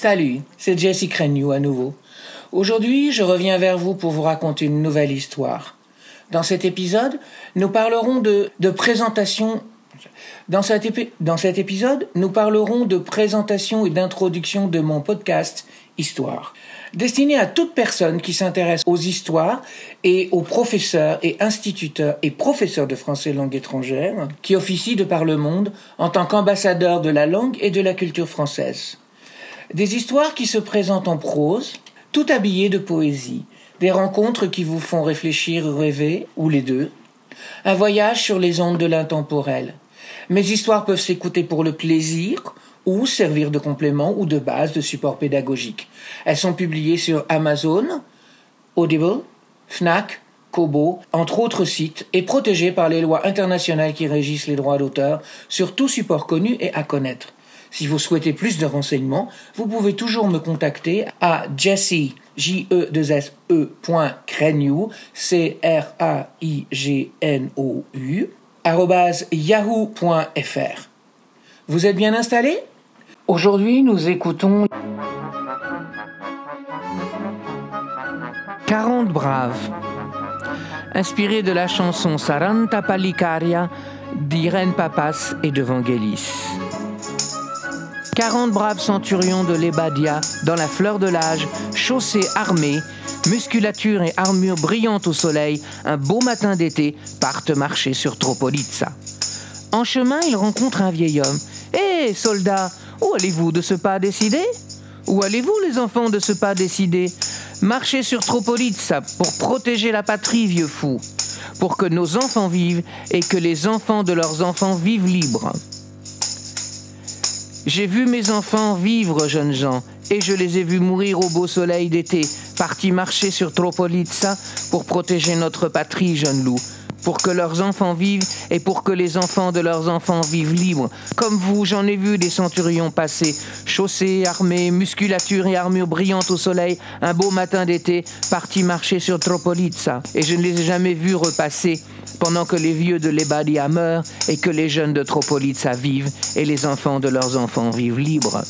Salut, c'est Jessie Crennew à nouveau. Aujourd'hui, je reviens vers vous pour vous raconter une nouvelle histoire. Dans cet épisode, nous parlerons de, présentation. Dans cet, dans cet épisode, nous parlerons de présentation et d'introduction de mon podcast Histoire, destiné à toute personne qui s'intéresse aux histoires et aux professeurs et instituteurs et professeurs de français langue étrangère qui officient de par le monde en tant qu'ambassadeurs de la langue et de la culture française. Des histoires qui se présentent en prose, tout habillées de poésie, des rencontres qui vous font réfléchir rêver, ou les deux, un voyage sur les ondes de l'intemporel. Mes histoires peuvent s'écouter pour le plaisir ou servir de complément ou de base de support pédagogique. Elles sont publiées sur Amazon, Audible, Fnac, Kobo, entre autres sites, et protégées par les lois internationales qui régissent les droits d'auteur sur tout support connu et à connaître. Si vous souhaitez plus de renseignements, vous pouvez toujours me contacter à jesse, j e s e c r a i g n o u yahoo.fr. Vous êtes bien installé? Aujourd'hui, nous écoutons 40 braves, inspiré de la chanson Saranta Palicaria d'Irène Papas et de Vangelis. 40 braves centurions de l'Ebadia, dans la fleur de l'âge, chaussés armés, musculature et armure brillante au soleil, un beau matin d'été, partent marcher sur Tropolitsa. En chemin, ils rencontrent un vieil homme. Hé, soldats, où allez-vous de ce pas décidé? Où allez-vous, les enfants, de ce pas décidé? Marchez sur Tropolitsa pour protéger la patrie, vieux fou, pour que nos enfants vivent et que les enfants de leurs enfants vivent libres. J'ai vu mes enfants vivre, jeunes gens, et je les ai vus mourir au beau soleil d'été, partis marcher sur Tropolitsa pour protéger notre patrie, jeunes loups, pour que leurs enfants vivent et pour que les enfants de leurs enfants vivent libres. Comme vous, j'en ai vu des centurions passer, chaussés, armés, musculature et armure brillante au soleil, un beau matin d'été, partis marcher sur Tropolitsa, et je ne les ai jamais vus repasser pendant que les vieux de l'Ebadia meurent et que les jeunes de Tropolitsa vivent et les enfants de leurs enfants vivent libres.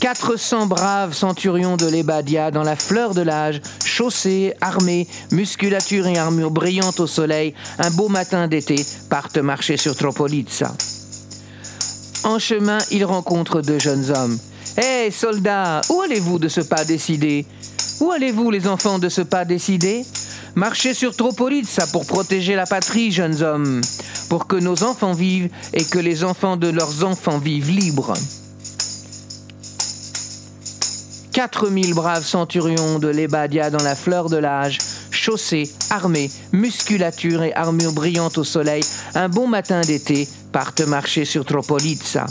400 braves centurions de l'Ebadia dans la fleur de l'âge, chaussés, armés, musculature et armure brillante au soleil, un beau matin d'été, partent marcher sur Tropolitsa. En chemin, ils rencontrent deux jeunes hommes. Hé, soldats, où allez-vous de ce pas décidé? Où allez-vous, les enfants, de ce pas décidé? Marchez sur Tropolitsa pour protéger la patrie, jeunes hommes, pour que nos enfants vivent et que les enfants de leurs enfants vivent libres. 4000 braves centurions de l'Ebadia dans la fleur de l'âge, chaussés, armés, musculature et armure brillante au soleil, un bon matin d'été, partent marcher sur Tropolitsa.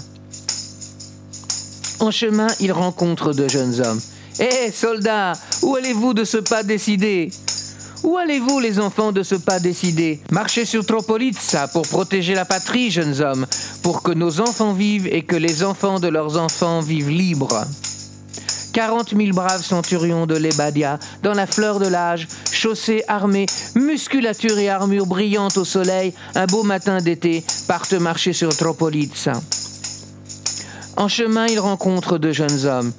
En chemin, ils rencontrent deux jeunes hommes. Hé, soldats, où allez-vous de ce pas décidé? Où allez-vous, les enfants, de ce pas décidé? Marchez sur Tropolitsa pour protéger la patrie, jeunes hommes, pour que nos enfants vivent et que les enfants de leurs enfants vivent libres. Quarante mille braves centurions de l'Ebadia, dans la fleur de l'âge, chaussés, armés, musculature et armure brillante au soleil, un beau matin d'été, partent marcher sur Tropolitsa. En chemin, ils rencontrent deux jeunes hommes.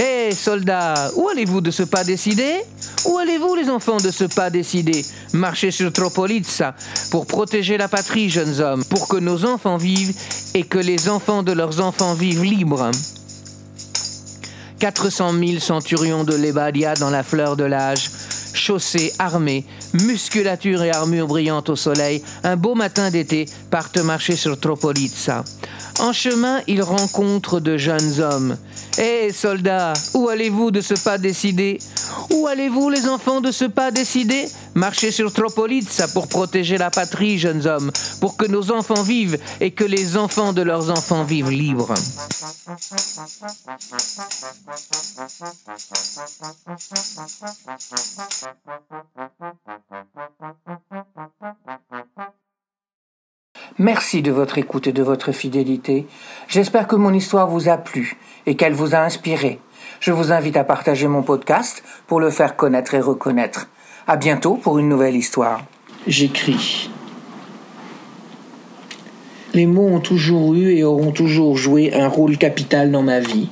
Hé, soldats, où allez-vous de ce pas décidé? Où allez-vous, les enfants, de ce pas décidé? Marchez sur Tropolitsa pour protéger la patrie, jeunes hommes, pour que nos enfants vivent et que les enfants de leurs enfants vivent libres. 400 000 centurions de l'Ebadia dans la fleur de l'âge, chaussés, armés, musculature et armure brillante au soleil, un beau matin d'été, partent marcher sur Tropolitsa. En chemin, ils rencontrent de jeunes hommes. Hé, soldats, où allez-vous de ce pas décidé? Où allez-vous, les enfants, de ce pas décidé? Marchez sur Tropolitsa pour protéger la patrie, jeunes hommes, pour que nos enfants vivent et que les enfants de leurs enfants vivent libres. Merci de votre écoute et de votre fidélité. J'espère que mon histoire vous a plu et qu'elle vous a inspiré. Je vous invite à partager mon podcast pour le faire connaître et reconnaître. À bientôt pour une nouvelle histoire. J'écris. Les mots ont toujours eu et auront toujours joué un rôle capital dans ma vie.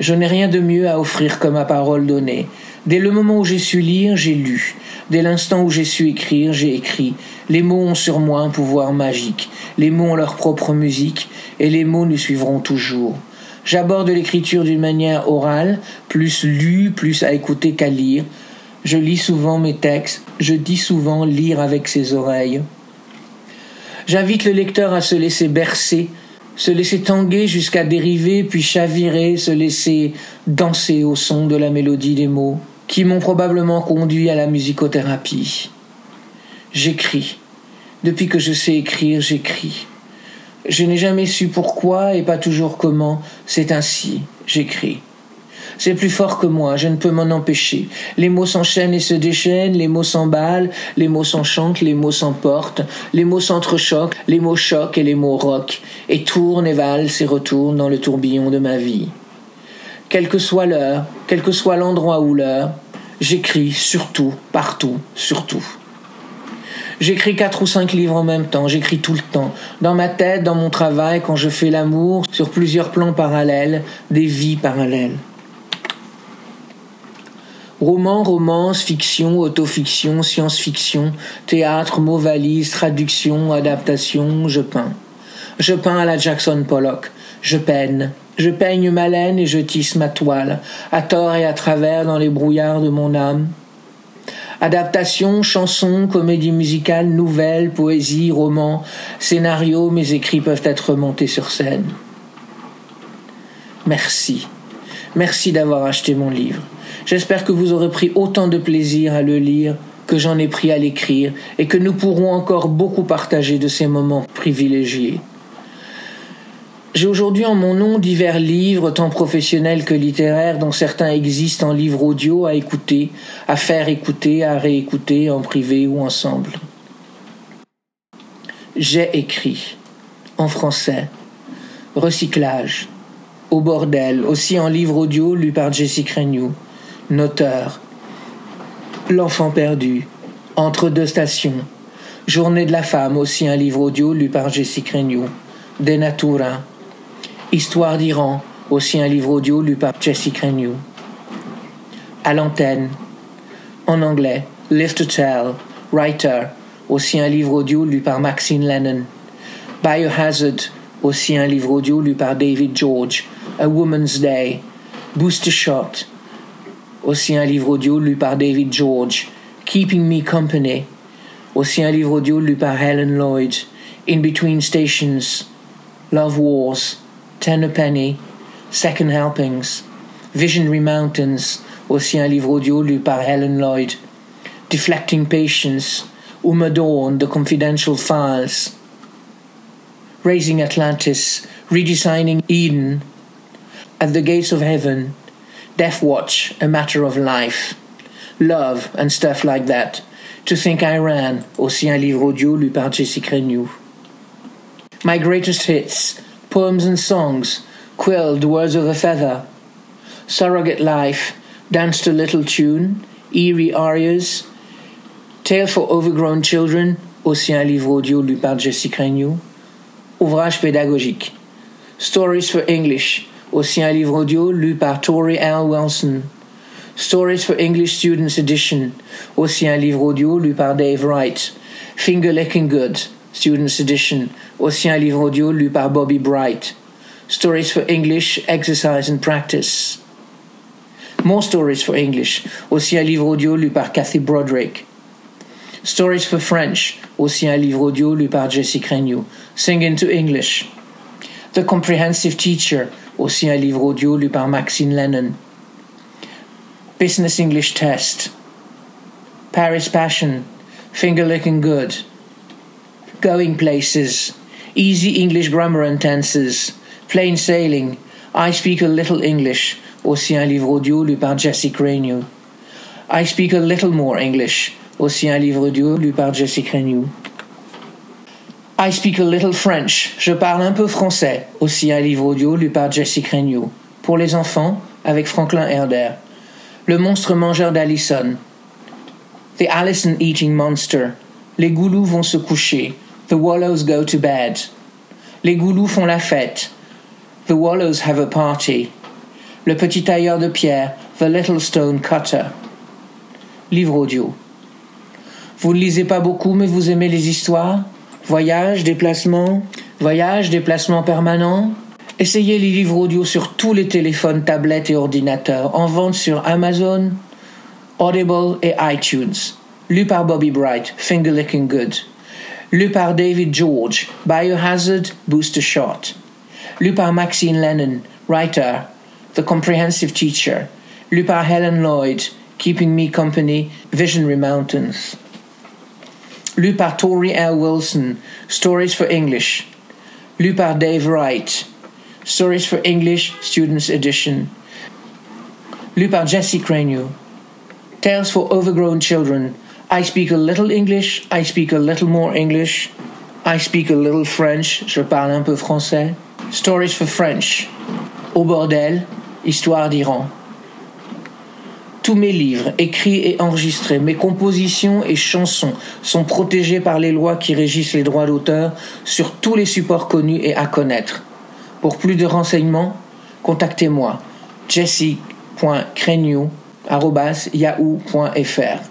Je n'ai rien de mieux à offrir que ma parole donnée. Dès le moment où j'ai su lire, j'ai lu. Dès l'instant où j'ai su écrire, j'ai écrit. Les mots ont sur moi un pouvoir magique. Les mots ont leur propre musique, et les mots nous suivront toujours. J'aborde l'écriture d'une manière orale, plus lue, plus à écouter qu'à lire. Je lis souvent mes textes, je dis souvent lire avec ses oreilles. J'invite le lecteur à se laisser bercer, se laisser tanguer jusqu'à dériver, puis chavirer, se laisser danser au son de la mélodie des mots, qui m'ont probablement conduit à la musicothérapie. J'écris. Depuis que je sais écrire, j'écris. Je n'ai jamais su pourquoi et pas toujours comment, c'est ainsi, j'écris. C'est plus fort que moi, je ne peux m'en empêcher. Les mots s'enchaînent et se déchaînent, les mots s'emballent, les mots s'enchantent, les mots s'emportent, les mots s'entrechoquent, les mots choquent et les mots roquent, et tournent et valsent et retournent dans le tourbillon de ma vie. Quelle que soit l'heure, quel que soit l'endroit ou l'heure, j'écris surtout, partout, surtout. J'écris quatre ou cinq livres en même temps, j'écris tout le temps, dans ma tête, dans mon travail, quand je fais l'amour, sur plusieurs plans parallèles, des vies parallèles. Roman, romance, fiction, autofiction, science-fiction, théâtre, mots valises, traduction, adaptation, je peins. Je peins à la Jackson Pollock. Je peine. Je peigne ma laine et je tisse ma toile, à tort et à travers dans les brouillards de mon âme. Adaptation, chanson, comédie musicale, nouvelle, poésie, roman, scénario, mes écrits peuvent être montés sur scène. Merci. Merci d'avoir acheté mon livre. J'espère que vous aurez pris autant de plaisir à le lire que j'en ai pris à l'écrire et que nous pourrons encore beaucoup partager de ces moments privilégiés. J'ai aujourd'hui en mon nom divers livres, tant professionnels que littéraires, dont certains existent en livre audio à écouter, à faire écouter, à réécouter en privé ou ensemble. J'ai écrit, en français, Recyclage, Au bordel, aussi en livre audio lu par Jessie Renew, Noteur, L'enfant perdu, Entre deux stations, Journée de la femme, aussi un livre audio lu par Jessie Renew, De Natura, Histoire d'Iran, aussi un livre audio lu par Jessie Renew. À l'antenne, en anglais, Live to Tell, Writer, aussi un livre audio lu par Maxine Lennon. Biohazard, aussi un livre audio lu par David George. A Woman's Day, Booster Shot, aussi un livre audio lu par David George. Keeping Me Company, aussi un livre audio lu par Helen Lloyd. In Between Stations, Love Wars, Ten a Penny, Second Helpings, Visionary Mountains, aussi un livre audio lu par Helen Lloyd, Deflecting Patience, Uma Dawn, The Confidential Files, Raising Atlantis, Redesigning Eden, At the Gates of Heaven, Death Watch, A Matter of Life, Love and stuff like that. To Think I Ran, aussi un livre audio lu par Jessica Renew. My Greatest Hits, Poems and Songs, Quill, The Words of a Feather, Surrogate Life, Dance to Little Tune, Eerie Arias, Tale for Overgrown Children, aussi un livre audio lu par Jessie Renew, Ouvrage pédagogique, Stories for English, aussi un livre audio lu par Tori L. Wilson, Stories for English Students Edition, aussi un livre audio lu par Dave Wright, Finger Licking Good, Students Edition, un livre audio lu par Bobby Bright. Stories for English, Exercise and Practice. More Stories for English, aussi un livre audio lu par Kathy Broderick. Stories for French, aussi un livre audio lu par Jessie Renew. Sing into English. The Comprehensive Teacher, aussi un livre audio lu par Maxine Lennon. Business English Test. Paris Passion, Finger Licking Good. Going Places, Easy English Grammar and Tenses, Plain Sailing, I Speak a Little English, aussi un livre audio lu par Jessie Renew. I Speak a Little More English, aussi un livre audio lu par Jessie Renew. I Speak a Little French, je parle un peu français, aussi un livre audio lu par Jessie Renew. Pour les enfants, avec Franklin Herder. Le monstre mangeur d'Allison. The Allison Eating Monster. Les goulous vont se coucher. The wallows go to bed. Les goulous font la fête. The wallows have a party. Le petit tailleur de pierre, The Little Stone Cutter. Livre audio. Vous ne lisez pas beaucoup, mais vous aimez les histoires? Voyage, déplacement? Voyage, déplacement permanent? Essayez les livres audio sur tous les téléphones, tablettes et ordinateurs, en vente sur Amazon, Audible et iTunes. Lu par Bobby Bright, Finger Licking Good. Lu par David George, Biohazard Booster Shot. Lu par Maxine Lennon, writer, The Comprehensive Teacher. Lu par Helen Lloyd, Keeping Me Company, Visionary Mountains. Lu par Tori L. Wilson, Stories for English. Lu par Dave Wright, Stories for English Students Edition. Lu par Jesse Cranio. Tales for Overgrown Children. I speak a little English, I speak a little more English. I speak a little French, je parle un peu français. Stories for French. Au bordel, Histoire d'Iran. Tous mes livres, écrits et enregistrés, mes compositions et chansons sont protégés par les lois qui régissent les droits d'auteur sur tous les supports connus et à connaître. Pour plus de renseignements, contactez-moi jesse.craignou.yahoo.fr.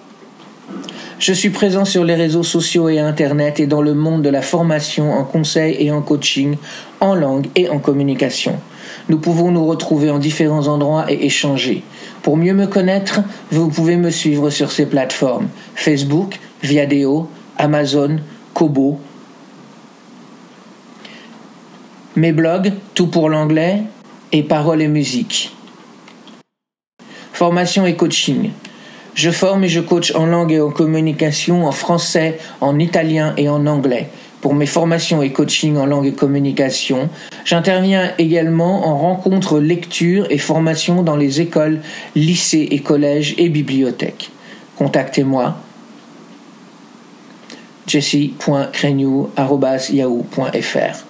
Je suis présent sur les réseaux sociaux et Internet et dans le monde de la formation en conseil et en coaching, en langue et en communication. Nous pouvons nous retrouver en différents endroits et échanger. Pour mieux me connaître, vous pouvez me suivre sur ces plateformes Facebook, Viadeo, Amazon, Kobo, mes blogs, tout pour l'anglais, et paroles et musique. Formation et coaching. Je forme et je coach en langue et en communication en français, en italien et en anglais. Pour mes formations et coaching en langue et communication, j'interviens également en rencontres, lectures et formations dans les écoles, lycées et collèges et bibliothèques. Contactez-moi jesse.crenew.yahoo.fr